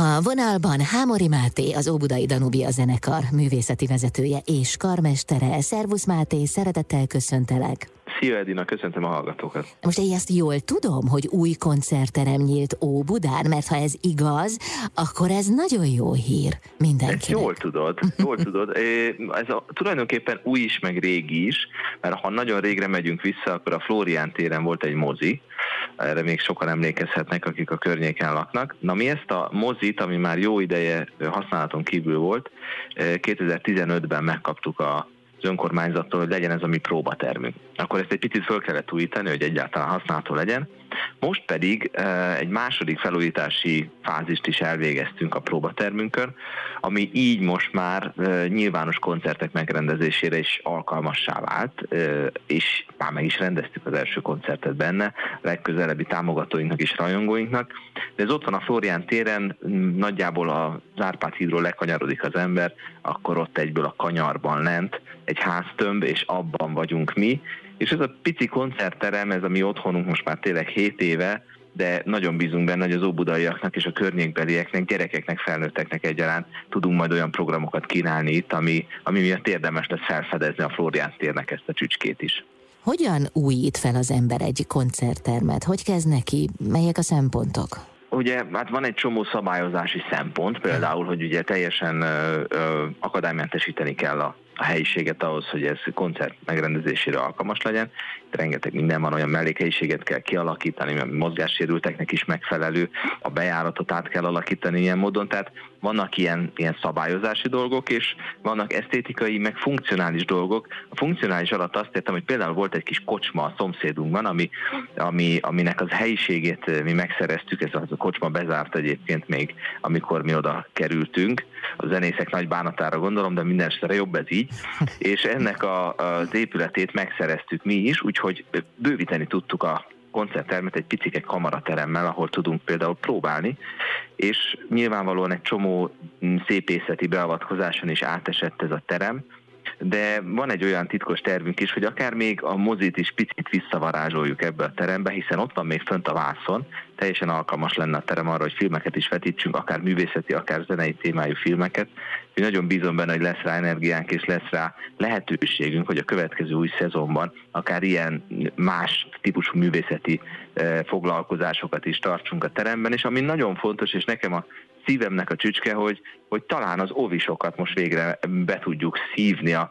A vonalban Hámori Máté, az Óbudai Danubia zenekar művészeti vezetője és karmestere. Szervusz Máté, szeretettel köszöntelek. Szia Edina, köszöntöm a hallgatókat. Most én ezt jól tudom, hogy új koncertterem nyílt Óbudán, mert ha ez igaz, akkor ez nagyon jó hír mindenkinek. Ezt jól tudod, jól tudod. Ez a, tulajdonképpen új is, meg régi is, mert ha nagyon régre megyünk vissza, akkor a Florián téren volt egy mozi, erre még sokan emlékezhetnek, akik a környéken laknak. Na mi ezt a mozit, ami már jó ideje használaton kívül volt, 2015-ben megkaptuk a az önkormányzattól, hogy legyen ez a mi próbatermünk. Akkor ezt egy picit föl kellett újítani, hogy egyáltalán használható legyen. Most pedig egy második felújítási fázist is elvégeztünk a próbatermünkön, ami így most már nyilvános koncertek megrendezésére is alkalmassá vált, és már meg is rendeztük az első koncertet benne, legközelebbi támogatóinknak és rajongóinknak, de ez ott van a Florián téren, nagyjából a Zárpát hídról lekanyarodik az ember, akkor ott egyből a kanyarban lent egy háztömb, és abban vagyunk mi, és ez a pici koncertterem, ez a mi otthonunk most már tényleg 7 éve, de nagyon bízunk benne, hogy az óbudaiaknak és a környékbelieknek, gyerekeknek, felnőtteknek egyaránt tudunk majd olyan programokat kínálni itt, ami, ami miatt érdemes lesz felfedezni a Florián térnek ezt a csücskét is. Hogyan újít fel az ember egy koncerttermet? Hogy kezd neki? Melyek a szempontok? Ugye, hát van egy csomó szabályozási szempont, például, hogy ugye teljesen ö, ö, akadálymentesíteni kell a a helyiséget ahhoz, hogy ez koncert megrendezésére alkalmas legyen. Itt rengeteg minden van, olyan mellékhelyiséget kell kialakítani, ami mozgássérülteknek is megfelelő, a bejáratot át kell alakítani ilyen módon, tehát vannak ilyen, ilyen szabályozási dolgok, és vannak esztétikai, meg funkcionális dolgok. A funkcionális alatt azt értem, hogy például volt egy kis kocsma a szomszédunkban, ami, ami, aminek az helyiségét mi megszereztük, ez az a kocsma bezárt egyébként még, amikor mi oda kerültünk, a zenészek nagy bánatára gondolom, de minden jobb ez így, és ennek a, az épületét megszereztük mi is, úgyhogy bővíteni tudtuk a koncerttermet egy picike kamarateremmel, ahol tudunk például próbálni, és nyilvánvalóan egy csomó szépészeti beavatkozáson is átesett ez a terem, de van egy olyan titkos tervünk is, hogy akár még a mozit is picit visszavarázsoljuk ebbe a terembe, hiszen ott van még fönt a vászon, teljesen alkalmas lenne a terem arra, hogy filmeket is vetítsünk, akár művészeti, akár zenei témájú filmeket. Én nagyon bízom benne, hogy lesz rá energiánk, és lesz rá lehetőségünk, hogy a következő új szezonban akár ilyen más típusú művészeti eh, foglalkozásokat is tartsunk a teremben, és ami nagyon fontos, és nekem a szívemnek a csücske, hogy, hogy talán az ovisokat most végre be tudjuk szívni a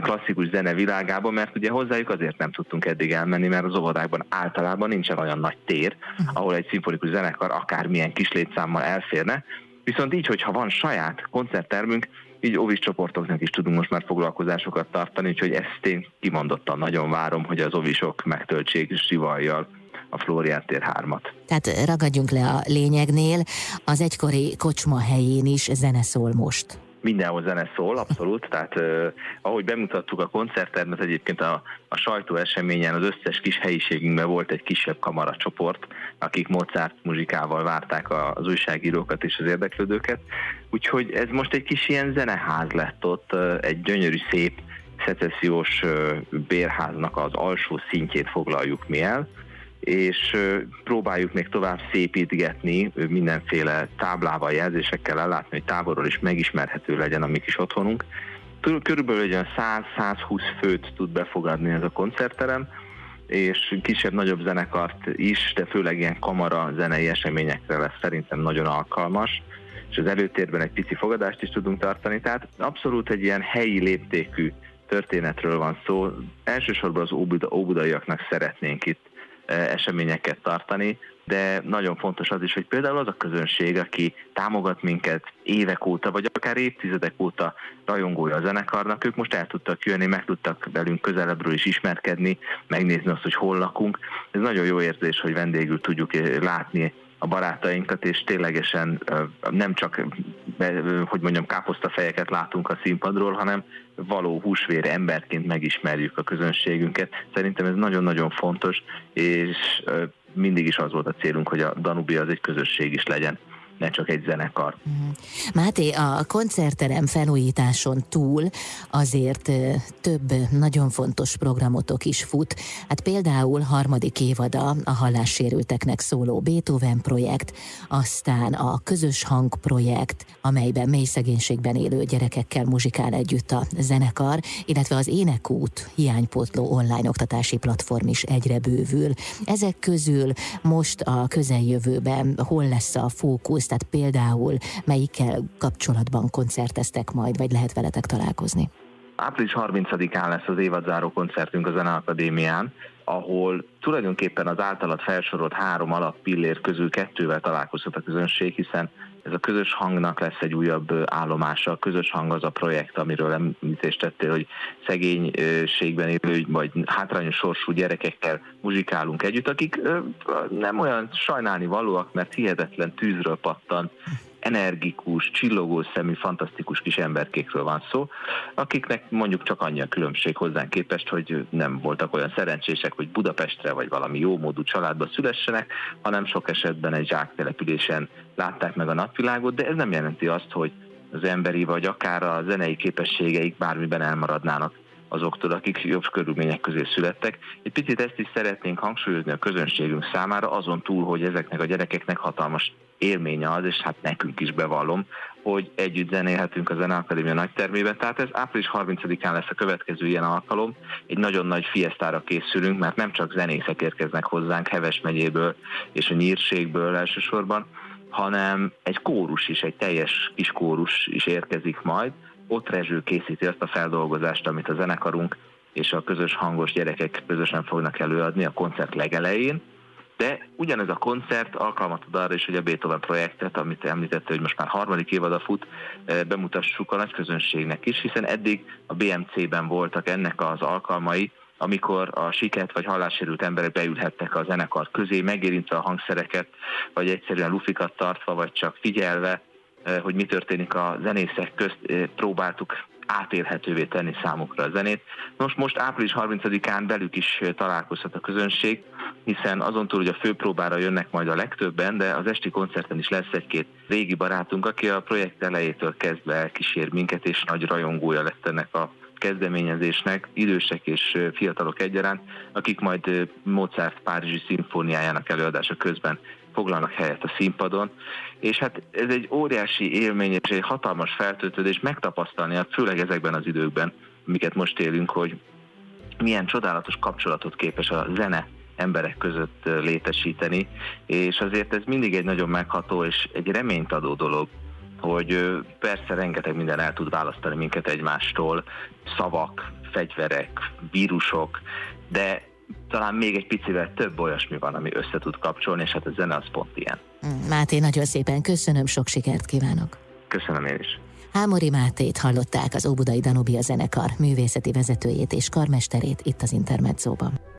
klasszikus zene világába, mert ugye hozzájuk azért nem tudtunk eddig elmenni, mert az óvodákban általában nincsen olyan nagy tér, mhm. ahol egy szimfonikus zenekar akármilyen kis létszámmal elférne. Viszont így, hogyha van saját koncerttermünk, így óvis csoportoknak is tudunk most már foglalkozásokat tartani, úgyhogy ezt én kimondottan nagyon várom, hogy az ovisok megtöltsék Zsivajjal a Flórián tér 3-at. Tehát ragadjunk le a lényegnél, az egykori kocsma helyén is zene szól most. Mindenhol zene szól, abszolút, tehát uh, ahogy bemutattuk a koncertermet, egyébként a, a sajtó eseményen az összes kis helyiségünkben volt egy kisebb kamaracsoport, akik Mozart muzsikával várták az újságírókat és az érdeklődőket, úgyhogy ez most egy kis ilyen zeneház lett ott, egy gyönyörű szép szecessziós bérháznak az alsó szintjét foglaljuk mi el, és próbáljuk még tovább szépítgetni, mindenféle táblával, jelzésekkel ellátni, hogy távolról is megismerhető legyen a mi kis otthonunk. Körülbelül egy 100-120 főt tud befogadni ez a koncertterem, és kisebb-nagyobb zenekart is, de főleg ilyen kamara zenei eseményekre lesz szerintem nagyon alkalmas, és az előtérben egy pici fogadást is tudunk tartani, tehát abszolút egy ilyen helyi léptékű történetről van szó. Elsősorban az óbudaiaknak szeretnénk itt eseményeket tartani, de nagyon fontos az is, hogy például az a közönség, aki támogat minket évek óta, vagy akár évtizedek óta rajongója a zenekarnak, ők most el tudtak jönni, meg tudtak velünk közelebbről is ismerkedni, megnézni azt, hogy hol lakunk. Ez nagyon jó érzés, hogy vendégül tudjuk látni a barátainkat, és ténylegesen nem csak, hogy mondjam, káposztafejeket látunk a színpadról, hanem való húsvér emberként megismerjük a közönségünket. Szerintem ez nagyon-nagyon fontos, és mindig is az volt a célunk, hogy a Danubia az egy közösség is legyen ne csak egy zenekar. Mhm. Máté, a koncertterem felújításon túl azért több nagyon fontos programotok is fut. Hát például harmadik évada a hallássérülteknek szóló Beethoven projekt, aztán a Közös Hang projekt, amelyben mély szegénységben élő gyerekekkel muzsikál együtt a zenekar, illetve az Énekút hiánypótló online oktatási platform is egyre bővül. Ezek közül most a közeljövőben hol lesz a fókusz, tehát például melyikkel kapcsolatban koncerteztek majd, vagy lehet veletek találkozni? Április 30-án lesz az évadzáró koncertünk a Zeneakadémián, ahol tulajdonképpen az általad felsorolt három alappillér közül kettővel találkozhat a közönség, hiszen ez a közös hangnak lesz egy újabb állomása. A közös hang az a projekt, amiről említést tettél, hogy szegénységben élő vagy hátrányos sorsú gyerekekkel muzsikálunk együtt, akik nem olyan sajnálni valóak, mert hihetetlen tűzről pattant energikus, csillogó szemű, fantasztikus kis emberkékről van szó, akiknek mondjuk csak annyi a különbség hozzánk képest, hogy nem voltak olyan szerencsések, hogy Budapestre vagy valami jó módú családba szülessenek, hanem sok esetben egy zsáktelepülésen látták meg a napvilágot, de ez nem jelenti azt, hogy az emberi vagy akár a zenei képességeik bármiben elmaradnának azoktól, akik jobb körülmények közé születtek. Egy picit ezt is szeretnénk hangsúlyozni a közönségünk számára, azon túl, hogy ezeknek a gyerekeknek hatalmas élménye az, és hát nekünk is bevallom, hogy együtt zenélhetünk a Zeneakadémia nagytermében. Tehát ez április 30-án lesz a következő ilyen alkalom. Egy nagyon nagy fiesztára készülünk, mert nem csak zenészek érkeznek hozzánk Heves megyéből és a nyírségből elsősorban, hanem egy kórus is, egy teljes kis kórus is érkezik majd. Ott Rezső készíti azt a feldolgozást, amit a zenekarunk és a közös hangos gyerekek közösen fognak előadni a koncert legelején de ugyanez a koncert alkalmat ad arra is, hogy a Beethoven projektet, amit említette, hogy most már harmadik évada fut, eh, bemutassuk a nagy közönségnek is, hiszen eddig a BMC-ben voltak ennek az alkalmai, amikor a siket vagy hallássérült emberek beülhettek a zenekar közé, megérintve a hangszereket, vagy egyszerűen lufikat tartva, vagy csak figyelve, eh, hogy mi történik a zenészek közt, eh, próbáltuk átélhetővé tenni számukra a zenét. Most most április 30-án belük is találkozhat a közönség, hiszen azon túl, hogy a főpróbára jönnek majd a legtöbben, de az esti koncerten is lesz egy-két régi barátunk, aki a projekt elejétől kezdve elkísér minket, és nagy rajongója lesz ennek a kezdeményezésnek, idősek és fiatalok egyaránt, akik majd Mozart Párizsi szimfóniájának előadása közben foglalnak helyet a színpadon, és hát ez egy óriási élmény és egy hatalmas feltöltődés megtapasztalni, hát főleg ezekben az időkben, amiket most élünk, hogy milyen csodálatos kapcsolatot képes a zene emberek között létesíteni, és azért ez mindig egy nagyon megható és egy reményt adó dolog, hogy persze rengeteg minden el tud választani minket egymástól, szavak, fegyverek, vírusok, de talán még egy picivel több olyasmi van, ami össze tud kapcsolni, és hát a zene az pont ilyen. Mm, Máté, nagyon szépen köszönöm, sok sikert kívánok! Köszönöm én is! Hámori Mátét hallották az Óbudai Danubia zenekar művészeti vezetőjét és karmesterét itt az Intermedzóban.